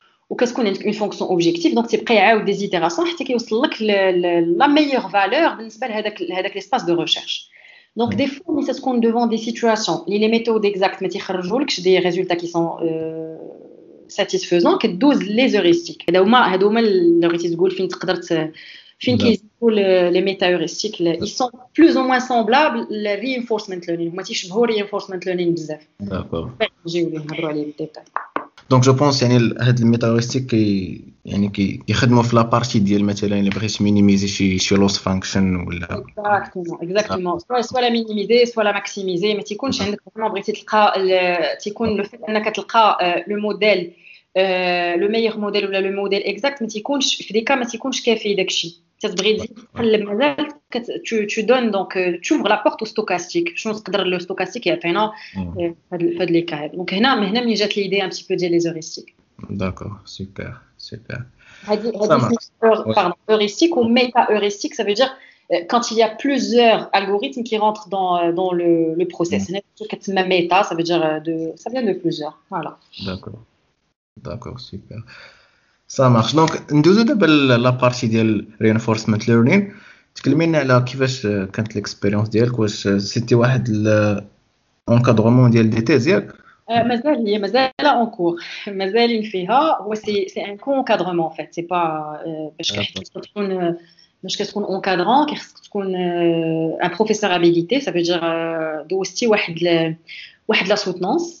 وكتكون عندك اون فونكسيون اوبجيكتيف دونك تيبقى يعاود دي زيتيراسيون حتى كيوصل لك لا ميور فالور بالنسبه لهذاك هذاك ليسباس دو ريشيرش دونك دي فوا ملي تكون دوفون دي سيتوياسيون اللي لي ميثود اكزاكت ما تيخرجولكش دي ريزولتا كي سون ساتيسفيزون كدوز لي زوريستيك هادو هما هادو هما اللي بغيتي تقول فين تقدر فين كيزيدوا لي ميتا هوريستيك اي سون بلوز او موان سومبلابل للرينفورسمنت ليرنينغ هما تيشبهوا رينفورسمنت ليرنينغ بزاف داكور نجيو ليه نهضروا عليه بالديتاي دونك جو بونس يعني هاد الميتاوريستيك كي يعني كيخدموا في لابارتي ديال مثلا الا بغيت مينيميزي شي شي لوس فانكشن ولا اكزاكتومون اكزاكتومون سوا سوا لا مينيميزي سوا لا ماكسيميزي ما تيكونش عندك فريمون بغيتي تلقى تيكون لو فيت انك تلقى لو موديل لو ميور موديل ولا لو موديل اكزاكت ما تيكونش في ديكا ما تيكونش كافي داكشي tu donnes donc euh, tu ouvres la porte au stochastique je pense que le stochastique il y a mm. euh, pas de l'écart donc là maintenant j'ai l'idée un petit peu des heuristiques d'accord super super euh, heuristique ou méta heuristique ça veut dire quand il y a plusieurs algorithmes qui rentrent dans, dans le, le process. Mm. Méta, ça veut dire de, ça vient de plusieurs. Voilà. D'accord. D'accord, super. Ça marche. Donc, ندوزو دابا لا بارتي ديال reinforcement learning. تكلمينا على كيفاش كانت ليكسبيريونس ديالك واش سيتي واحد اونكادرومون ديال دي تيز ياك مازال هي مازال اون كور مازال فيها هو سي سي ان كونكادرومون فيت سي با باش تكون باش كتكون اونكادرون كيخصك تكون ان بروفيسور ابيليتي سا فو دير دوزتي واحد واحد لا سوتنونس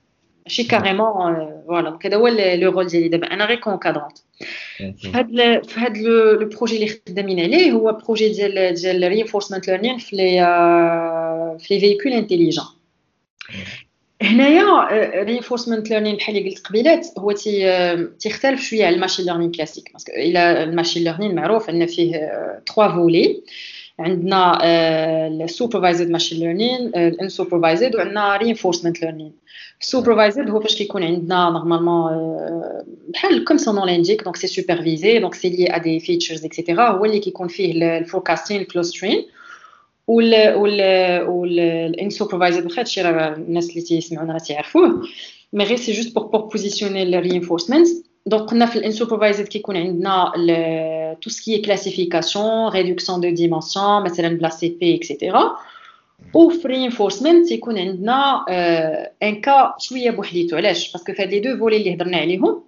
ماشي كاريمون فوالا دونك هذا هو لو رول ديالي دابا انا غير كونكادرونت في هذا في هذا لو بروجي اللي خدامين عليه هو بروجي ديال ديال رينفورسمنت ليرنين في لي في لي فيكول انتيليجون هنايا رينفورسمنت ليرنين بحال اللي قلت قبيلات هو تي تيختلف شويه على الماشين ليرنين كلاسيك باسكو الى الماشين ليرنين معروف ان فيه 3 فولي عندنا السوبرفايزد ماشين ليرنين الانسوبرفايزد وعندنا رينفورسمنت ليرنين supervised هو فاش كيكون عندنا نورمالمون بحال كوم سون نون لانديك دونك سي سوبرفيزي دونك سي لي ا دي فيتشرز اكسيتيرا هو اللي كيكون فيه الفوركاستين الكلوسترين وال وال والانسوبرفايزد واخا هادشي راه الناس اللي تيسمعونا راه تيعرفوه مي غير سي جوست بور بور بوزيسيوني الرينفورسمنت دونك قلنا في الانسوبرفايزد كيكون عندنا تو سكي كلاسيفيكاسيون ريدكسيون دو ديمونسيون مثلا بلا سي بي اكسيتيرا وفي رينفورسمنت تيكون عندنا ان كا شويه بوحديتو علاش باسكو في هاد لي دو فولي اللي هضرنا عليهم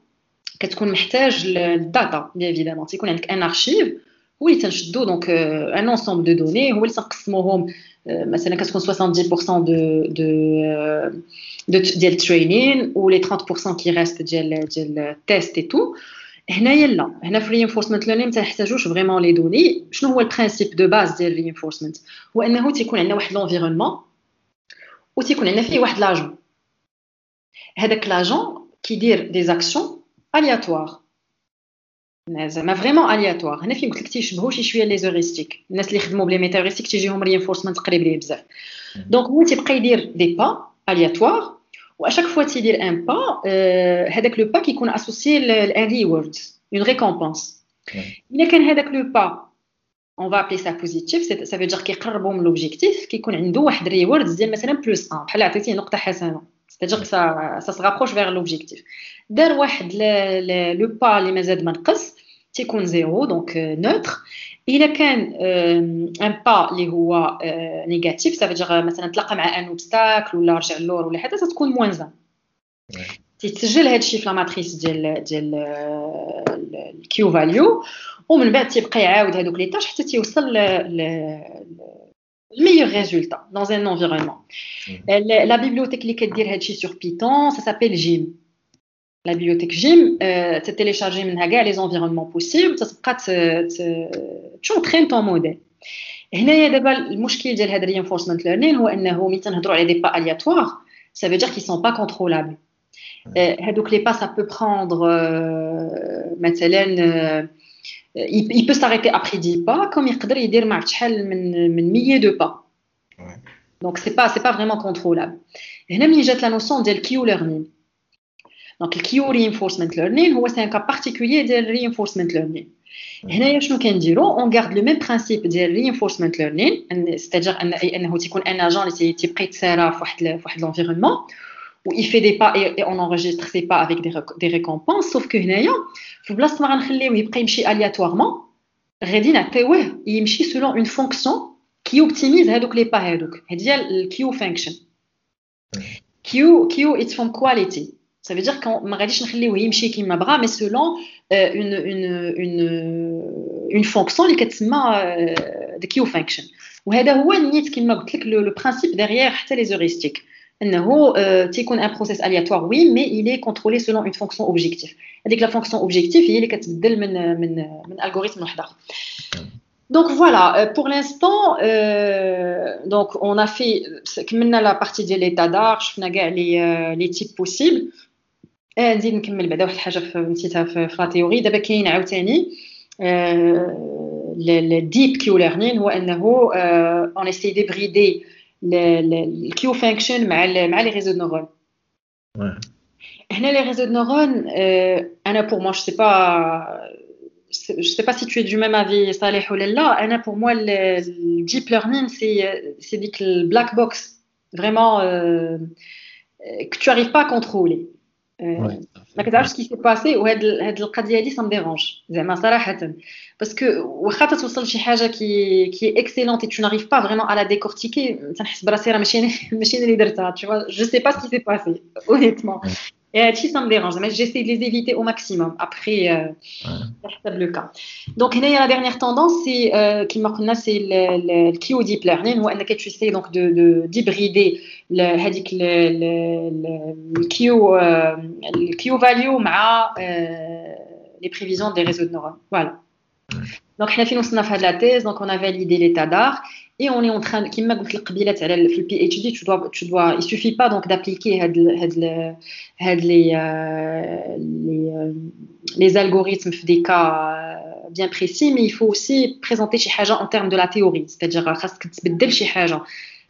كتكون محتاج الداتا بيان ايفيدامون تيكون عندك ان ارشيف هو اللي تنشدو دونك ان انسومبل دو دوني هو اللي تنقسموهم مثلا كتكون 70% دو دو ديال الترينين و لي 30% كي ريست ديال ديال التيست اي تو هنايا لا هنا في reinforcement learning ما تنحتاجوش فريمون لي دوني شنو هو البرانسيپ دو باز ديال reinforcement هو انه تيكون عندنا واحد لونفيرونمون و تيكون عندنا فيه واحد لاجون هذاك لاجون كيدير دي زاكسيون الياتوار زعما فريمون الياتوار هنا فين قلت لك تيشبهوا شي شويه لي زوريستيك الناس اللي خدموا بلي ميتاوريستيك تيجيهم رينفورسمنت قريب ليه بزاف دونك هو تيبقى يدير دي با الياتوار à chaque fois tu dis un pas هذاك لو با كيكون اسوسيي لان ريورد اون ريكompense الا كان هذاك لو با on va appeler ça positif ça veut dire كيقربوا من l'objectif كيكون عنده واحد ريورد ديال مثلا بلس 1 بحال عطيتيه نقطه حسنه C'est-à-dire que ça ça se rapproche vers l'objectif. دار واحد لو با اللي مازال ما نقص تيكون زيرو دونك نوتر الا كان ان با اللي هو نيجاتيف دير مثلا تلاقى مع ان اوبستاكل ولا رجع اللور ولا حتى تكون موان زان تيتسجل هذا الشيء في لا ماتريس ديال ديال الكيو فاليو ومن بعد تيبقى يعاود هذوك لي تاش حتى تيوصل الميور ريزولتا دون ان انفيرونمون لا بيبليوتيك اللي كدير هذا الشيء سور بيتون سا سابيل جيم لا بيبليوتيك جيم تتيليشارجي منها كاع لي زونفيرونمون بوسيبل تتبقى تشونطرين طون موديل هنايا دابا المشكل ديال هاد الرينفورسمنت ليرنين هو انه ملي تنهضروا على دي با الياتوار ça veut dire qu'ils sont pas contrôlables هادوك لي با ça peut prendre مثلا il peut s'arrêter après 10 pas comme يقدر يدير ما عرفت شحال من من 100 دو با donc c'est pas c'est pas vraiment contrôlable هنا ملي جات لا نوسيون ديال كيو ليرنين دونك الكيو رينفورسمنت ليرنين هو سي ان كا بارتيكولير ديال رينفورسمنت ليرنين هنايا شنو كنديرو اون غارد لو ميم برانسيپ ديال رينفورسمنت ليرنين ستادير ان انه تيكون ان اجون اللي تيبقى يتسارى في واحد في واحد لونفيرونمون و il fait des pas et on enregistre ses pas avec des, des récompenses sauf que هنايا في بلاصه ما غنخليوه يبقى يمشي الياتوارمون غادي نعطيوه يمشي سولون اون فونكسيون كي اوبتيميز هادوك لي با هادوك هادي هي الكيو فانكشن كيو كيو اتس فروم كواليتي Ça veut dire qu'on ما غاديش نخليوه يمشي كيما بغا مي سولون اون اون اون اون فونكسيون اللي كتسمى ذا كيو فانكشن وهذا هو نيت كما قلت لك لو برانسيپ ديغيير حتى لي زوريستيك انه تيكون ان بروسيس الياتوار وي مي il est contrôlé selon une fonction objectif هذيك لا فونكسيون اوبجيكتيف هي اللي كتبدل من من من الغوريثم واحد اخر Donc voilà, euh, pour l'instant, euh, donc on a fait maintenant la partie de l'état d'art, je les, euh, les types possibles. نزيد نكمل بعدا واحد الحاجه نسيتها في لا تيوري دابا كاين عاوتاني الديب كيو ليرنين هو انه اون اسي ديبريدي الكيو فانكشن مع مع لي ريزو نورون هنا لي ريزو نورون انا بور موا جو سي با je ne sais pas si tu es du même avis, Saleh ou Lella. Pour moi, le deep learning, c'est le black box, vraiment, euh, que tu n'arrives pas à contrôler. Euh, ما كتعرفش ce qui s'est passé وهاد هاد القضيه هادي ça me dérange زعما صراحه parce que واخا توصل شي حاجه qui qui est excellente et tu n'arrives pas vraiment à la décortiquer تنحس براسي راه ماشي ماشي اللي درتها tu vois je sais pas ce qui s'est et ça me dérange, j'essaie de les éviter au maximum. Après, euh, c'est le cas. Donc, la dernière tendance, c'est euh, c'est le, le QO deep learning, où tu essaies donc de d'hybrider le, le, le, Q, euh, le Q value avec les prévisions des réseaux de neurones. Voilà. Donc, on a fait la thèse, donc on a validé l'état d'art. Et on est en train qui m'a dit le PhD tu dois tu dois il suffit pas donc d'appliquer les les les algorithmes des cas euh, bien précis. Mais il faut aussi présenter chez Haja en termes de la théorie. C'est-à-dire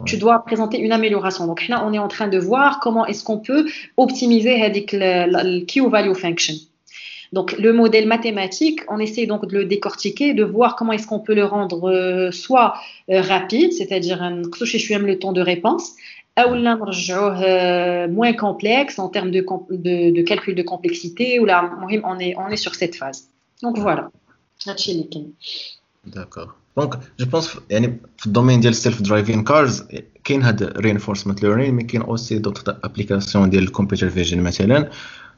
tu dois présenter une amélioration. Donc là on est en train de voir comment est-ce qu'on peut optimiser le Q value function donc le modèle mathématique, on essaie donc de le décortiquer, de voir comment est-ce qu'on peut le rendre euh, soit euh, rapide, c'est-à-dire un le temps de réponse, ou euh, moins complexe en termes de, de, calcul de complexité, ou là, on est, on est sur cette phase. Donc voilà. D'accord. Donc, je pense que dans le domaine des self-driving cars, il y a reinforcement learning, mais il y a aussi d'autres applications de computer vision, مثلا.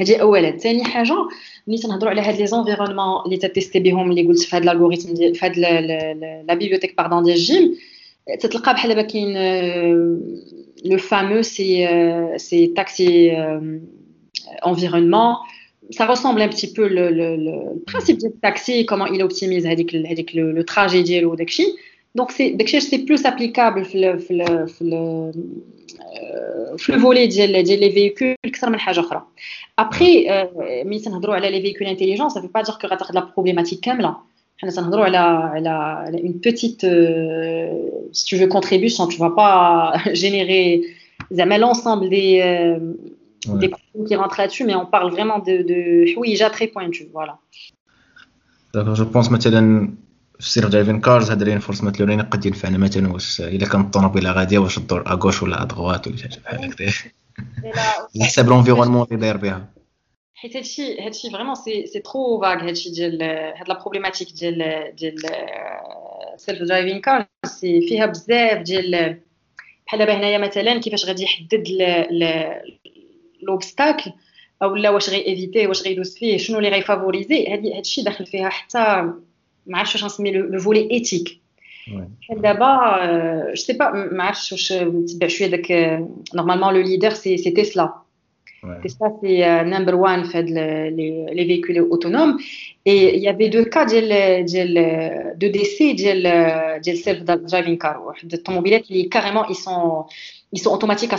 هذه اولا ثاني حاجه ملي تنهضروا على هاد لي زونفيرونمون اللي تتيستي بهم اللي قلت في هاد الالغوريثم ديال في هاد لا بيبيوتيك باردون ديال جيم تتلقى بحال دابا كاين لو فامو سي سي تاكسي environnement ça ressemble un petit peu le, le, le principe du taxi comment il optimise هذيك هذيك le, trajet ديالو داكشي Donc, ben, c'est plus applicable le, le, le, le euh, volet des véhicules que ça Après, euh, mais les véhicules intelligents, ça ne veut pas dire que la problématique comme là. a une petite, euh, si tu veux, contribution, tu ne vas pas générer l'ensemble des, euh, ouais. des problèmes qui rentrent là-dessus, mais on parle vraiment de, oui, j'ai très pointu, voilà. D'accord, je pense, Mathieu, في درايفين كارز هاد رينفورسمنت لورين قد ينفعنا مثلا واش إلا كانت الطوموبيله غاديه واش الدور اغوش ولا ادغوات ولا شي حاجة بحال هكذا. على حساب لونفيرونمون اللي داير بها. حيت هادشي هادشي فريمون سي سي ترو فاغ هادشي ديال هاد لا بروبليماتيك ديال ديال سيلف درايفين كار سي فيها بزاف ديال بحال دابا هنايا مثلا كيفاش غادي يحدد لوبستاكل أو لا واش غي ايفيتي واش غيدوز فيه شنو اللي غيفافوريزي. هادشي داخل فيها حتى ما عرفتش واش نسمي لو فولي ايتيك دابا جو سي با ما عرفتش واش نتبع شويه داك نورمالمون لو ليدر سي سي تسلا تسلا سي نمبر 1 في هاد لي فيكول اوتونوم اي y avait deux cas ديال ديال دو ديسي ديال ديال سيلف درايفين كار واحد الطوموبيلات اللي كاريمون اي سون اي سون اوتوماتيك 100%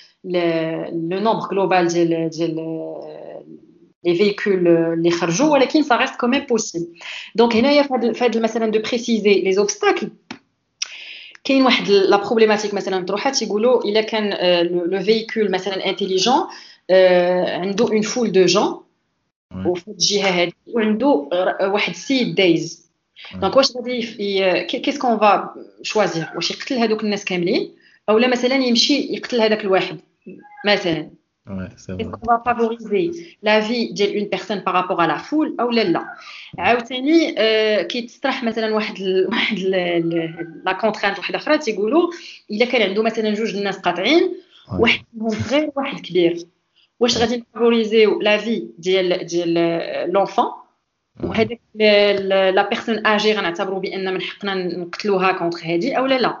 le nombre global ديال ديال les véhicules les kharjou ولكن ça reste quand même possible donc هنايا فهاد مثلا de préciser les obstacles كاين واحد لا بروبليماتيك مثلا طروحات يقولوا الا كان لو فييكول مثلا انتيليجون عنده اون فول دو جون وفي الجهه هذه وعنده واحد سيد دايز دونك واش غادي كيس كون فا شوازير واش يقتل هذوك الناس كاملين او لا مثلا يمشي يقتل هذاك الواحد مثلا Est-ce qu'on va favoriser la vie d'une personne par rapport à la foule ou لا عاوتاني كيتصطرح مثلا واحد واحد لا كونترانت واحده اخرى تيقولوا الا كان عنده مثلا جوج الناس قاطعين واحد منهم صغير وواحد كبير واش غادي نفافوريزيو لا في ديال ديال لونفون وهذاك لا بيرسون اجي غنعتبروا بان من حقنا نقتلوها كونتر هذه او لا لا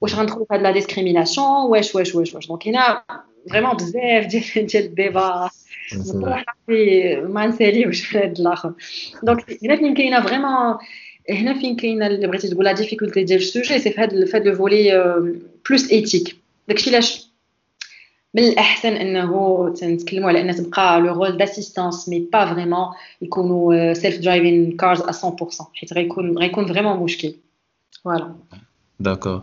واش غندخلوا في هاد لا ديسكريميناسيون واش واش واش واش دونك هنا فريمون بزاف ديال ديال الديبا ما نساليوش في هاد الاخر دونك هنا فين كاينه فريمون هنا فين كاينه اللي بغيتي تقول لا ديفيكولتي ديال السوجي سي في هاد في هاد لو فولي بلوس ايتيك داكشي علاش من الاحسن انه تنتكلموا على ان تبقى لو رول داسيستانس مي با فريمون يكونوا سيلف درايفين كارز 100% حيت غيكون غيكون فريمون مشكل فوالا داكور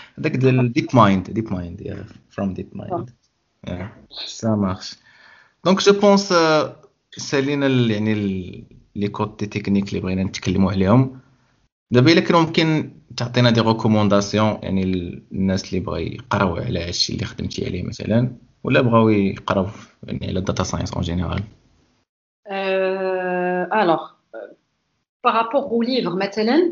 هذاك ديال ديب مايند ديب مايند يا فروم ديب مايند سا مارش دونك جو بونس سالينا يعني لي كوتي تكنيك اللي بغينا نتكلموا عليهم دابا الا كان ممكن تعطينا دي ريكومونداسيون يعني الناس اللي بغا يقراو على هادشي اللي خدمتي عليه مثلا ولا بغاو يقراو يعني على الداتا ساينس اون جينيرال الوغ بارابور au livre مثلا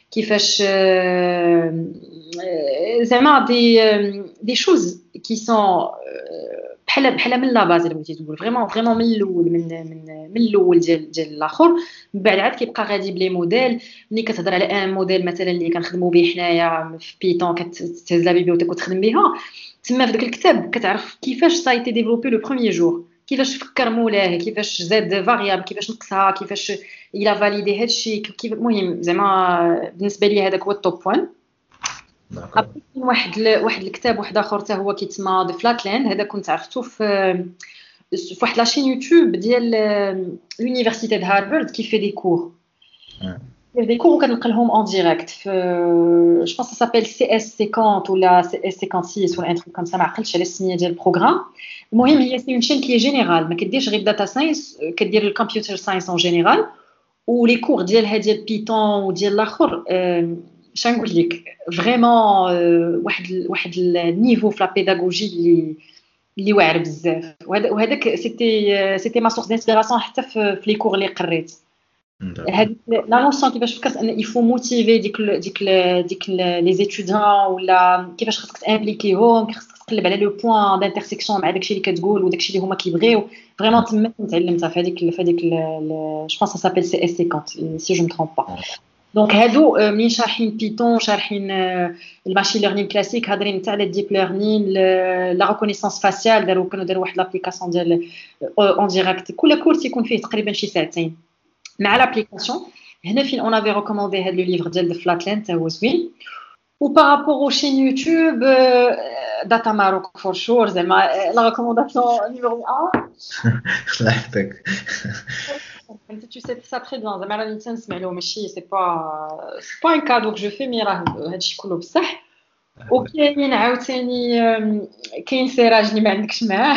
كيفاش زعما دي دي شوز كي سون بحال بحال من لا باز بغيتي تقول فريمون فريمون من الاول من من من الاول ديال ديال الاخر من بعد عاد كيبقى غادي بلي موديل ملي كتهضر على ان موديل مثلا اللي كنخدموا به حنايا في بيتون كتهز لا بيبيوتيك وتخدم بها تما في داك الكتاب كتعرف كيفاش سايتي ديفلوبي لو بروميير جور كيفاش فكر مولاه كيفاش زاد فاريابل كيفاش نقصها كيفاش إلى فاليدي هادشي كيف المهم زعما بالنسبة لي هذاك هو التوب بوين واحد ل... واحد الكتاب واحد آخر حتى هو كيتسمى ذا فلاتلاند هذا كنت عرفتو في في واحد لاشين يوتيوب ديال لونيفرسيتي د هارفارد كيفي دي كور دي كور وكنلقى لهم اون ديريكت في جو بونس سابيل سي اس 50 ولا سي اس 56 ولا ان تروك كوم سا ما عقلتش على السميه ديال البروغرام المهم هي سي اون شين كي جينيرال ما كديرش غير داتا ساينس كدير الكمبيوتر ساينس اون جينيرال ولي كور ديالها ديال بيتون وديال الاخر اش نقول لك فريمون واحد واحد النيفو في لا بيداغوجي اللي اللي واعر بزاف وهذاك سيتي سيتي ما سورس دانسبيراسيون حتى في لي كور اللي قريت هذيك لا نوسيون كيفاش فكرت ان يفو موتيفي ديك ديك ديك لي زيتوديون ولا كيفاش خصك تامبليكيهم خصك تقلب على لو بوين دانترسيكسيون مع داكشي اللي كتقول وداكشي اللي هما كيبغيو فريمون تما تعلمتها في هذيك في هذيك جو بونس سابيل سي اس 50 سي جو مترومب با دونك هادو منين شارحين بيتون شارحين الماشين ليرنين كلاسيك هادرين حتى على الديب ليرنين لا ريكونيسونس فاسيال داروا كانوا داروا واحد لابليكاسيون ديال اون ديريكت كل كورس يكون فيه تقريبا شي ساعتين مع لابليكاسيون هنا فين اون افي ريكوموندي هذا لو ليفر ديال فلاتلاند تا هو زوين وبارابور au chaîne YouTube, euh, Data Maroc for sure, زعما la recommandation numéro 1. tu sais ça très bien زعما راني تنسمع له ماشي سي با سي با ان كادو كو جو في مي راه هادشي كله بصح وكاين عاوتاني كاين سراج اللي ما عندكش معاه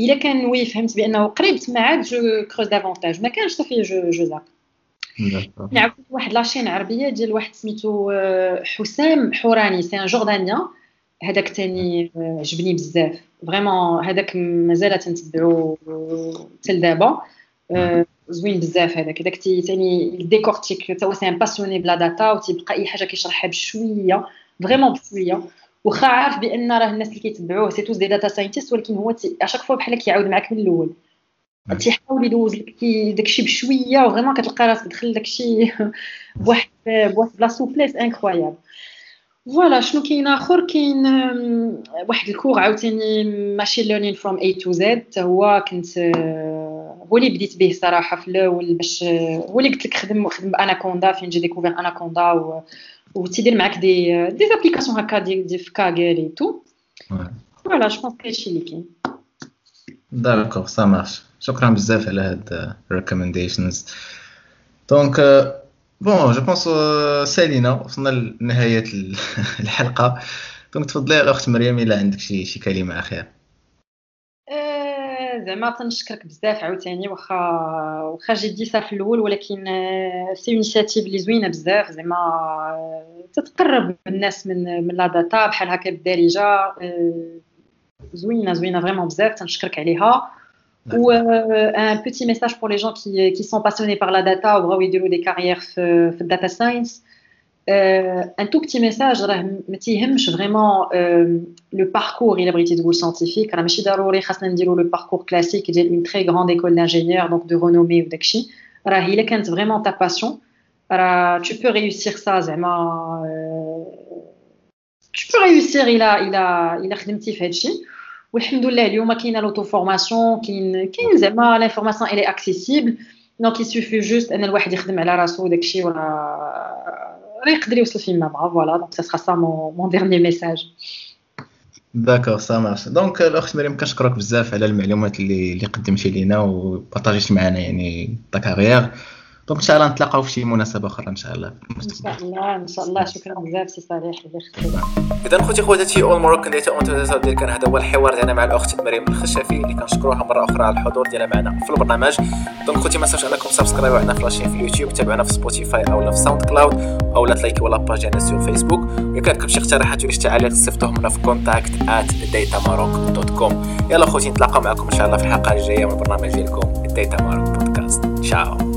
إلا كان وي فهمت بأنه قريب تما عاد جو كروز دافونتاج. ما كانش صافي جو جو زاك نعرف واحد لاشين عربية ديال واحد سميتو حسام حوراني. سي ان جوردانيان هذاك تاني عجبني بزاف. فريمون هذاك مازال تنتبعو حتى لدابا. زوين بزاف هذاك. هذاك تاني ديكورتيك تا هو سي ان باسيوني بلا داتا وتيبقى أي حاجة كيشرحها بشوية. فريمون بشوية. واخا عارف بان راه الناس اللي كيتبعوه سي توس دي داتا ساينتيست ولكن هو اشاك فوا بحال كيعاود معاك من الأول. تيحاول يدوز لك داكشي بشوية وفريمون كتلقى راسك دخل داكشي بواحد بواحد لا سوبليس انكرويابل فوالا شنو كاين آخر؟ كاين واحد الكور عاوتاني ماشين ليرنين فروم اي تو زد هو كنت هو اللي بديت به صراحة في الأول باش هو اللي قلت لك خدم خدم اناكوندا فين جي ديكوفير اناكوندا و وتيدير معاك دي دي زابليكاسيون هكا دي دي اي تو فوالا جو بونس هادشي اللي كاين داكوغ سا مارش شكرا بزاف على هاد الريكومنديشنز دونك بون جو بونس سالينا وصلنا لنهايه الحلقة دونك تفضلي الاخت مريم الا عندك شي شي كلمة أخيرة. زعما تنشكرك بزاف عاوتاني. واخا واخا جدي سا في الأول ولكن آه، سي انيشاتيف اللي زوينة بزاف. زعما آه، تتقرب الناس من من لا داتا بحال هكا بالدارجة. آه، زوينة زوينة فريمون بزاف. تنشكرك عليها. Ou euh, un petit message pour les gens qui, qui sont passionnés par la data ou qui des carrières dans data science. ان تو بتي ميساج راه ما تيهمش فريمون لو باركور الا بغيتي تقول سانتيفيك راه ماشي ضروري خاصنا نديرو لو باركور كلاسيك ديال اون تري غروند ايكول دانجينيور دونك دو رونومي وداكشي راه الا كانت فريمون تا باسيون راه tu peux réussir ça زعما tu peux réussir الا الا الا خدمتي في هادشي والحمد لله اليوم كاينه لوتو فورماسيون كاين كاين زعما لانفورماسيون الي اكسيسيبل دونك يسوفي جوست ان الواحد يخدم على راسو داكشي وراه يقدر يوصل فين ما بغا فوالا دونك سا سرا سا مون ديرني ميساج داكوغ سا مارش دونك الاخت مريم كنشكرك بزاف على المعلومات اللي اللي قدمتي لينا وبارطاجيتي معنا يعني تا كارير دونك إن شاء الله نتلاقاو في شي مناسبة أخرى إن شاء الله إن شاء الله إن شاء الله. شكرا بزاف سي صالح اذا خوتي خواتاتي اول مروكن ديال اونتو ديال كان هذا هو الحوار ديالنا مع الأخت مريم الخشافي اللي كنشكروها مرة أخرى على الحضور ديالها معنا في البرنامج. دونك خوتي ما تنساوش إنكم سبسكرايبوا عندنا في لاشين في اليوتيوب تابعونا في سبوتيفاي أو في ساوند كلاود أو لا تلايكيو لا باج ديالنا سور فيسبوك الا كان عندكم شي اقتراحات ولا شي تعاليق صيفطوهم لنا في كونتاكت دوت كوم يلا خوتي نتلاقاو معكم إن شاء الله في الحلقة الجاية من البرنامج ديالكم ديتا ماروك بودكاست تشاو